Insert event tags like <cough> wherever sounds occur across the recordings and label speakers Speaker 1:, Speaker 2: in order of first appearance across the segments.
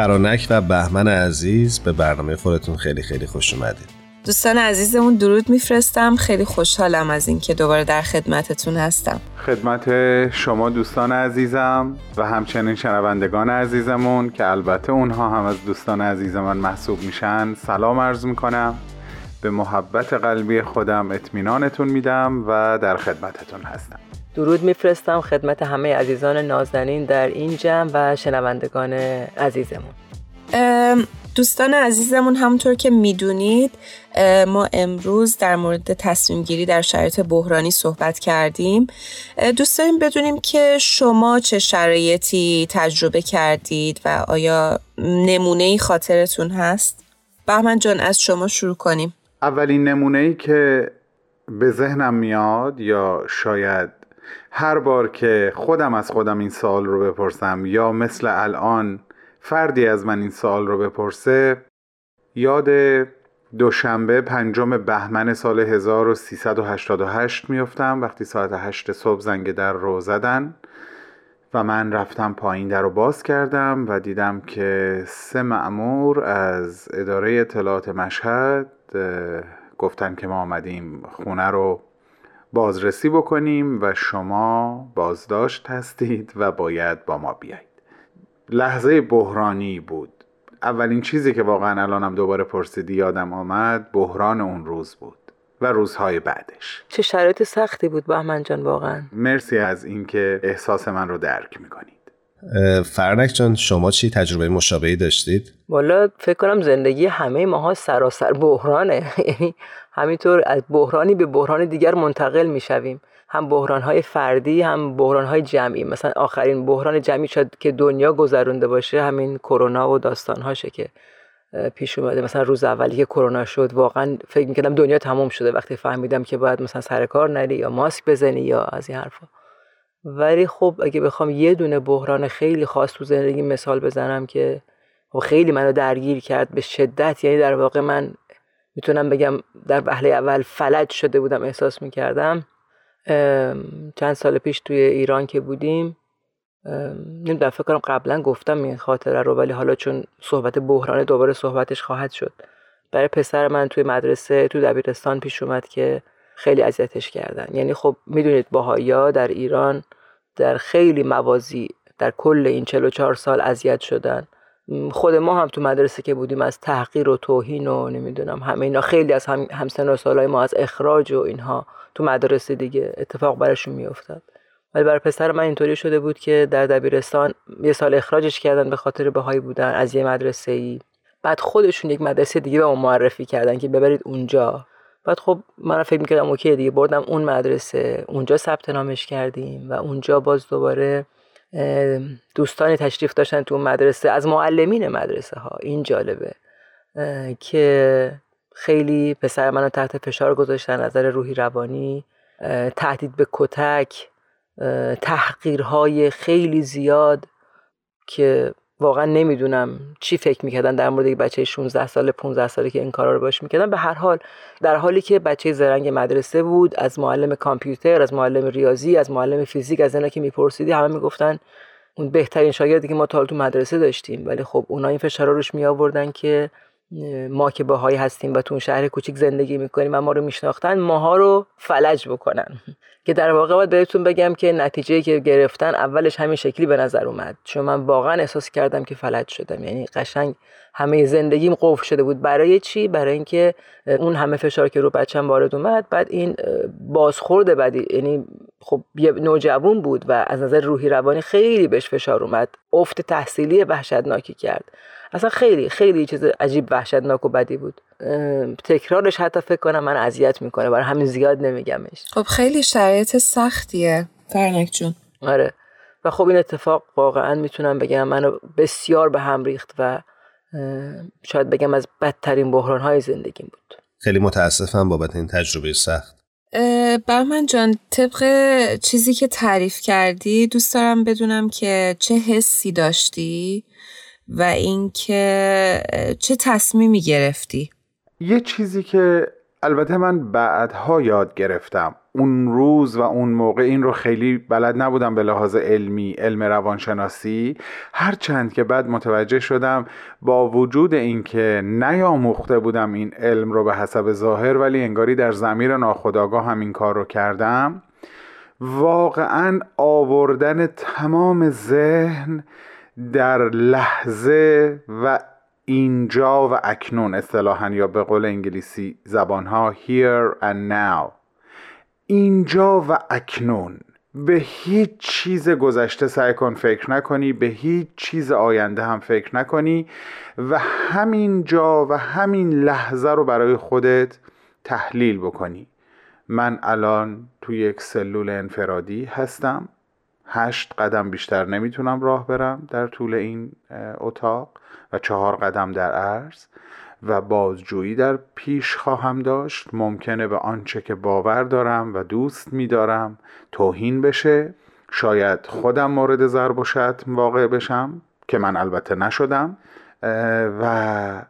Speaker 1: فرانک و بهمن عزیز به برنامه خودتون خیلی خیلی خوش اومدید.
Speaker 2: دوستان عزیزمون درود میفرستم. خیلی خوشحالم از اینکه دوباره در خدمتتون هستم.
Speaker 3: خدمت شما دوستان عزیزم و همچنین شنوندگان عزیزمون که البته اونها هم از دوستان عزیز من محسوب میشن. سلام عرض می‌کنم. به محبت قلبی خودم اطمینانتون میدم و در خدمتتون هستم.
Speaker 4: درود میفرستم خدمت همه عزیزان نازنین در این جمع و شنوندگان عزیزمون.
Speaker 2: دوستان عزیزمون همونطور که می‌دونید ما امروز در مورد تصمیم گیری در شرایط بحرانی صحبت کردیم. دوست داریم بدونیم که شما چه شرایطی تجربه کردید و آیا نمونه ای خاطرتون هست؟ بهمن جان از شما شروع کنیم.
Speaker 3: اولین نمونه ای که به ذهنم میاد یا شاید هر بار که خودم از خودم این سال رو بپرسم یا مثل الان فردی از من این سال رو بپرسه یاد دوشنبه پنجم بهمن سال 1388 میفتم وقتی ساعت 8 صبح زنگ در رو زدن و من رفتم پایین در رو باز کردم و دیدم که سه معمور از اداره اطلاعات مشهد گفتن که ما آمدیم خونه رو بازرسی بکنیم و شما بازداشت هستید و باید با ما بیایید. لحظه بحرانی بود. اولین چیزی که واقعا الانم دوباره پرسیدی یادم آمد بحران اون روز بود و روزهای بعدش.
Speaker 4: چه شرایط سختی بود بهمن جان واقعا.
Speaker 3: مرسی از اینکه احساس من رو درک می‌کنید
Speaker 1: فرنک جان شما چی تجربه مشابهی داشتید؟
Speaker 4: والا فکر کنم زندگی همه ماها سراسر بحرانه. <laughs> یعنی همینطور از بحرانی به بحران دیگر منتقل می‌شویم. هم بحران های فردی هم بحران های جمعی. مثلا آخرین بحران جمعی شد که دنیا گذرونده باشه همین کرونا و داستان هاشه که پیش اومده. مثلا روز اولی که کرونا شد واقعا فکر می‌کردم دنیا تمام شده. وقتی فهمیدم که باید مثلا سر کار نری یا ماسک بزنی یا از این حرفا. ولی خب اگه بخوام یه دونه بحران خیلی خاص تو زندگی مثال بزنم که خب خیلی منو درگیر کرد به شدت یعنی در واقع من می‌تونم بگم در وهله اول فلج شده بودم احساس می‌کردم. چند سال پیش توی ایران که بودیم نمی‌دونم فکر کنم قبلا گفتم این خاطره رو ولی حالا چون صحبت بحران دوباره صحبتش خواهد شد. برای پسر من توی مدرسه تو دبیرستان پیش اومد که خیلی اذیتش کردن. یعنی خب می‌دونید باهایا در ایران در خیلی موازی در کل این 44 سال اذیت شدن. خود ما هم تو مدرسه که بودیم از تحقیر و توهین و نمی‌دونم همه اینا خیلی از هم همسن و سالای ما از اخراج و اینها تو مدرسه دیگه اتفاق براشون میافتاد. ولی برای پسر من اینطوری شده بود که در دبیرستان یه سال اخراجش کردن به خاطر بهایی بودن از یه مدرسه ای بعد خودشون یک مدرسه دیگه به ما معرفی کردن که ببرید اونجا. بعد خب من فکر می‌کردم اوکی دیگه بردم اون مدرسه اونجا ثبت نامش کردیم و اونجا باز دوباره دوستانی تشریف داشتن تو مدرسه از معلمین مدرسه ها این جالبه. که خیلی پسر منو تحت فشار گذاشتن نظر روحی روانی تهدید به کتک تحقیرهای خیلی زیاد که واقعا نمی‌دونم چی فکر می‌کردن در مورد بچه 16 ساله 15 ساله که این کارا رو باش می‌کردن. به هر حال در حالی که بچه زرنگ مدرسه بود از معلم کامپیوتر از معلم ریاضی از معلم فیزیک از اینا که میپرسیدی همه می‌گفتن اون بهترین شاگردی که ما تا تو مدرسه داشتیم. ولی خب اونا این فشار روش می آوردن که ما که باهایی هستیم و تو اون شهر کوچیک زندگی می‌کنیم و ما رو میشناختن ماها رو فلج بکنن. <laughs> که در واقع باید بهتون بگم که نتیجه که گرفتن اولش همین شکلی به نظر اومد. چون من واقعا احساس کردم که فلج شدم. یعنی قشنگ همه زندگیم قفل شده بود. برای چی؟ برای اینکه اون همه فشار که رو بچم وارد اومد بعد این بازخورد بعدی یعنی خب یه نوجوان بود و از نظر روحی روانی خیلی بهش فشار اومد. افت تحصیلی وحشتناکی کرد. اصلا خیلی خیلی چیز عجیب وحشتناک و بدی بود. تکرارش حتی فکر کنم من اذیت می‌کنه. برای همین زیاد نمیگمش.
Speaker 2: خب خیلی شرایط سختیه فرنک جون.
Speaker 4: آره. و خب این اتفاق واقعا می‌تونم بگم منو بسیار به هم ریخت و شاید بگم از بدترین بحران های زندگیم بود.
Speaker 1: خیلی متاسفم بابت این تجربه سخت.
Speaker 2: برمن جان طبق چیزی که تعریف کردی دوست دارم بدونم که چه حسی داشتی و اینکه چه تصمیمی گرفتی؟
Speaker 3: یه چیزی که البته من بعدها یاد گرفتم. اون روز و اون موقع این رو خیلی بلد نبودم به لحاظ علمی علم روانشناسی. هرچند که بعد متوجه شدم با وجود اینکه نیاموخته بودم این علم رو به حسب ظاهر ولی انگاری در زمیر ناخودآگاه هم این کار رو کردم واقعا آوردن تمام ذهن در لحظه و اینجا و اکنون اصطلاحا یا به قول انگلیسی زبانها here and now. اینجا و اکنون. به هیچ چیز گذشته سعی کن فکر نکنی به هیچ چیز آینده هم فکر نکنی و همین جا و همین لحظه رو برای خودت تحلیل بکنی. من الان تو یک سلول انفرادی هستم. هشت قدم بیشتر نمی‌تونم راه برم در طول این اتاق. و چهار قدم در عرض و بازجویی در پیش خواهم داشت. ممکنه به آنچه که باور دارم و دوست میدارم توهین بشه. شاید خودم مورد ضرب و شتم واقع بشم که من البته نشدم و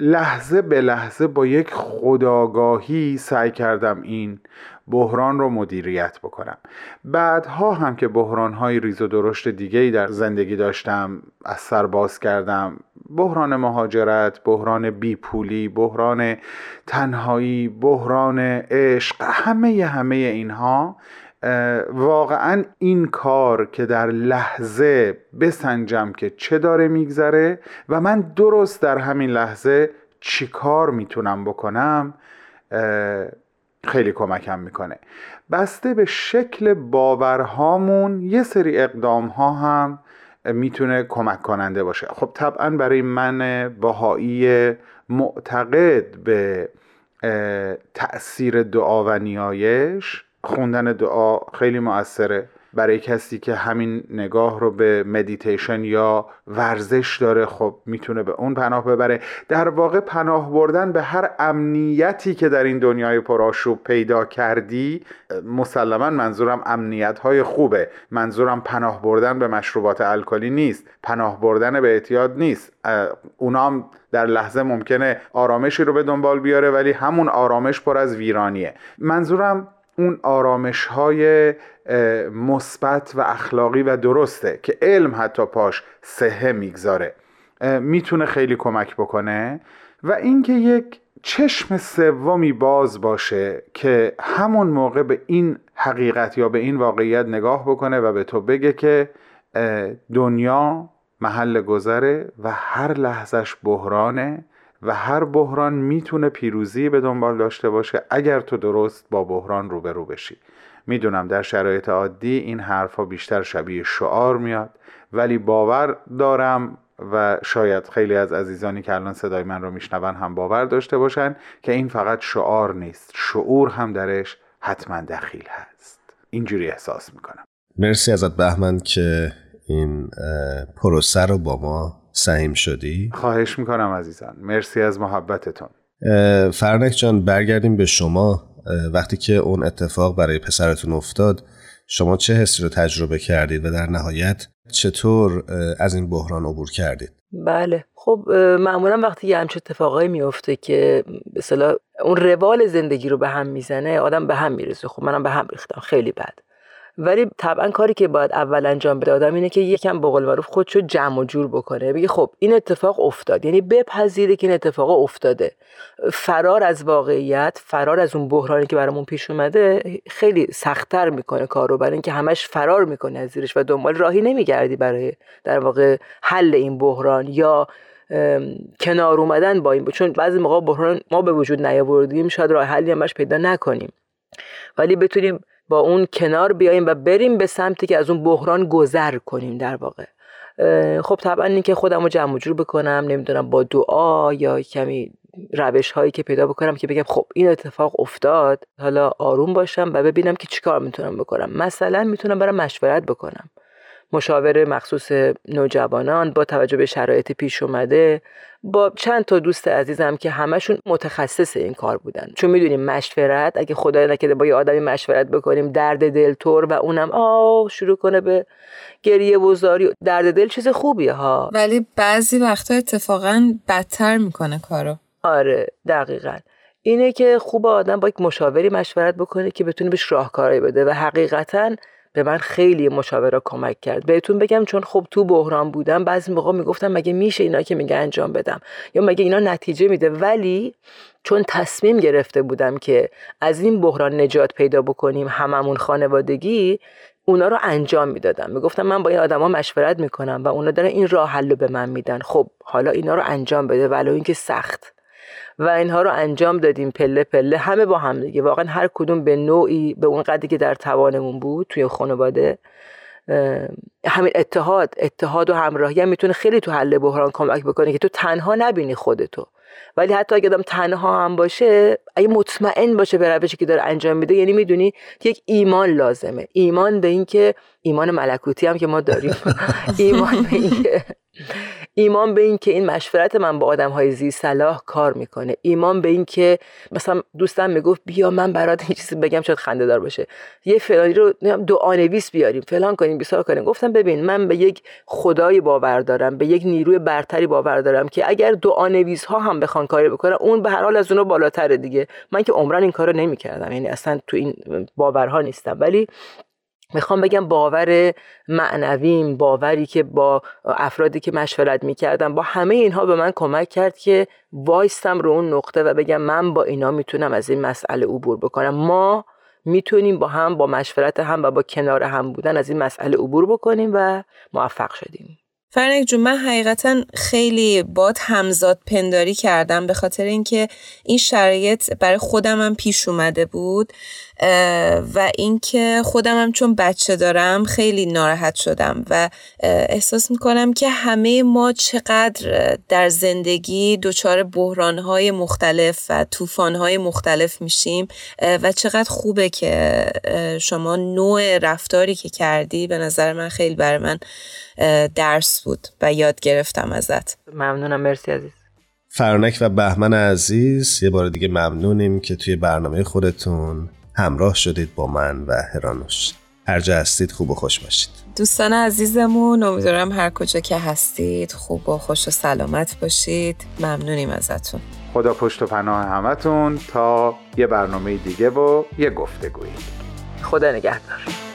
Speaker 3: لحظه به لحظه با یک خداگاهی سعی کردم این بحران رو مدیریت بکنم. بعدها هم که بحران های ریز و درشت دیگه در زندگی داشتم از سر باز کردم. بحران مهاجرت بحران بیپولی بحران تنهایی بحران عشق همه همه اینها واقعا این کار که در لحظه بسنجم که چه داره میگذره و من درست در همین لحظه چی کار می‌تونم بکنم خیلی کمکم می‌کنه. بسته به شکل باورهامون یه سری اقدام ها هم می‌تونه کمک کننده باشه. خب طبعا برای من باهایی معتقد به تأثیر دعا و نیایش خوندن دعا خیلی موثره. برای کسی که همین نگاه رو به مدیتیشن یا ورزش داره خب می‌تونه به اون پناه ببره. در واقع پناه بردن به هر امنیتی که در این دنیای پرآشوب پیدا کردی مسلما منظورم امنیت های خوبه. منظورم پناه بردن به مشروبات الکلی نیست. پناه بردن به اعتیاد نیست. اونام در لحظه ممکنه آرامشی رو به دنبال بیاره ولی همون آرامش پر از ویرانیه. منظورم اون آرامش های مثبت و اخلاقی و درسته که علم حتی پاش سهه می‌گذاره. می‌تونه خیلی کمک بکنه و اینکه یک چشم سومی باز باشه که همون موقع به این حقیقت یا به این واقعیت نگاه بکنه و به تو بگه که دنیا محل گذره و هر لحظش بحرانه و هر بحران می‌تونه پیروزی به دنبال داشته باشه اگر تو درست با بحران روبرو بشی. می‌دونم در شرایط عادی این حرفها بیشتر شبیه شعار میاد ولی باور دارم و شاید خیلی از عزیزانی که الان صدای من رو میشنون هم باور داشته باشن که این فقط شعار نیست شعور هم درش حتما دخیل هست. اینجوری احساس می‌کنم.
Speaker 1: مرسی ازت بهمن که این پروسه رو با ما سعیم شدی؟
Speaker 3: خواهش می‌کنم عزیزان. مرسی از محبتتون.
Speaker 1: فرنک جان برگردیم به شما. وقتی که اون اتفاق برای پسرتون افتاد شما چه حسی رو تجربه کردید و در نهایت چطور از این بحران عبور کردید؟
Speaker 4: بله. خب معمولا وقتی یه همچه اتفاقایی میفته که مثلا اون روال زندگی رو به هم می‌زنه آدم به هم می‌رسه. خب منم به هم ریختم. خیلی بد. ولی طبعا کاری که باید اول انجام بده آدم اینه که یکم به قول معروف خودشو جمع و جور بکنه. بگه خب این اتفاق افتاد. یعنی بپذیره که این اتفاق افتاده. فرار از واقعیت فرار از اون بحرانی که برامون پیش اومده خیلی سختتر می‌کنه کارو. برای اینکه همش فرار می‌کنه از زیرش و دنبال راهی نمیگردی برای در واقع حل این بحران یا کنار اومدن با این چون بعضی موقع بحران ما به وجود نیاوردیم شاید راه حلی همش پیدا نکنیم. ولی بتونیم با اون کنار بیاییم و بریم به سمتی که از اون بحران گذر کنیم در واقع. خب طبعا اینکه خودم رو جمع جور بکنم نمی‌دونم با دعا یا کمی روش هایی که پیدا بکنم که بگم خب این اتفاق افتاد حالا آروم باشم و ببینم که چیکار می‌تونم بکنم. مثلا می‌تونم برم مشورت بکنم. مشاور مخصوص نوجوانان با توجه به شرایط پیش اومده با چند تا دوست عزیزم که همشون متخصص این کار بودن. چون می‌دونیم مشورت اگه خدای نکرده با یه آدمی مشورت بکنیم درد دل تور و اونم آه شروع کنه به گریه وزاری درد دل چیز خوبیه ها.
Speaker 2: ولی بعضی وقتا اتفاقا بدتر می‌کنه کارو.
Speaker 4: آره دقیقا. اینه که خوب آدم با یک مشاوری مشورت بکنه که بتونه بهش راهکارایی بده و حقیقتا به من خیلی مشاوره کمک کرد. بهتون بگم چون خب تو بحران بودم بعضی موقع می‌گفتم مگه میشه اینا که میگه انجام بدم؟ یا مگه اینا نتیجه میده؟ ولی چون تصمیم گرفته بودم که از این بحران نجات پیدا بکنیم هممون خانوادگی اونا رو انجام می‌دادم. می‌گفتم من با این آدما مشورت می‌کنم و اونا دارن این راه حل به من میدن. خب حالا اینا رو انجام بده ولو اینکه سخت. و اینها رو انجام دادیم پله پله. همه با هم دیگه. واقعا هر کدوم به نوعی به اون قدری که در توانمون بود توی خانواده همین اتحاد اتحاد و همراهی هم می‌تونه خیلی تو حل بحران کمک بکنه که تو تنها نبینی خودتو. ولی حتی اگه آدم تنها هم باشه اگه مطمئن باشه به روشی که داره انجام میده یعنی می‌دونی یک ایمان لازمه. ایمان به اینکه ایمان ملکوتی هم که ما داریم. <laughs> ایمان به اینکه ایمان به این که این مشورت من با آدم های زی صلاح کار می‌کنه. ایمان به این که مثلا دوستم می‌گفت بیا من برات این چیزی بگم شاید خنده دار باشه. یه فلانی رو دعا نویس بیاریم فلان کنیم بیسار کنیم. گفتم ببین من به یک خدای باور دارم به یک نیروی برتری باور دارم که اگر دعا نویس ها هم بخوان کاری بکنن اون به هر حال از اونو بالاتره دیگه. من که عمران این کارو نمی‌کردم. یعنی اصلا تو این باورها نیستم. ولی می‌خوام بگم باور معنویم باوری که با افرادی که مشورت می‌کردم با همه اینها به من کمک کرد که وایستم رو اون نقطه و بگم من با اینا می‌تونم از این مسئله عبور بکنم. ما می‌تونیم با هم با مشورت هم و با کنار هم بودن از این مسئله عبور بکنیم و موفق شدیم.
Speaker 2: فرنک جون من حقیقتا خیلی باد همزاد پنداری کردم به خاطر اینکه این شرایط برای خودم هم پیش اومده بود. و اینکه خودم هم چون بچه دارم خیلی ناراحت شدم و احساس می‌کنم که همه ما چقدر در زندگی دچار بحرانهای مختلف و طوفانهای مختلف میشیم و چقدر خوبه که شما نوع رفتاری که کردی به نظر من خیلی برای من درس بود و یاد گرفتم ازت.
Speaker 4: ممنونم. مرسی عزیز.
Speaker 1: فرانک و بهمن عزیز یه بار دیگه ممنونیم که توی برنامه خودتون همراه شدید با من و هرانوش هر جا هستید خوب و خوش باشید.
Speaker 2: دوستان عزیزمون امیدوارم هر کجا که هستید خوب و خوش و سلامت باشید. ممنونیم ازتون.
Speaker 3: خدا پشت و پناه همتون تا یه برنامه دیگه و یه گفتگویی.
Speaker 4: خدا نگهدار.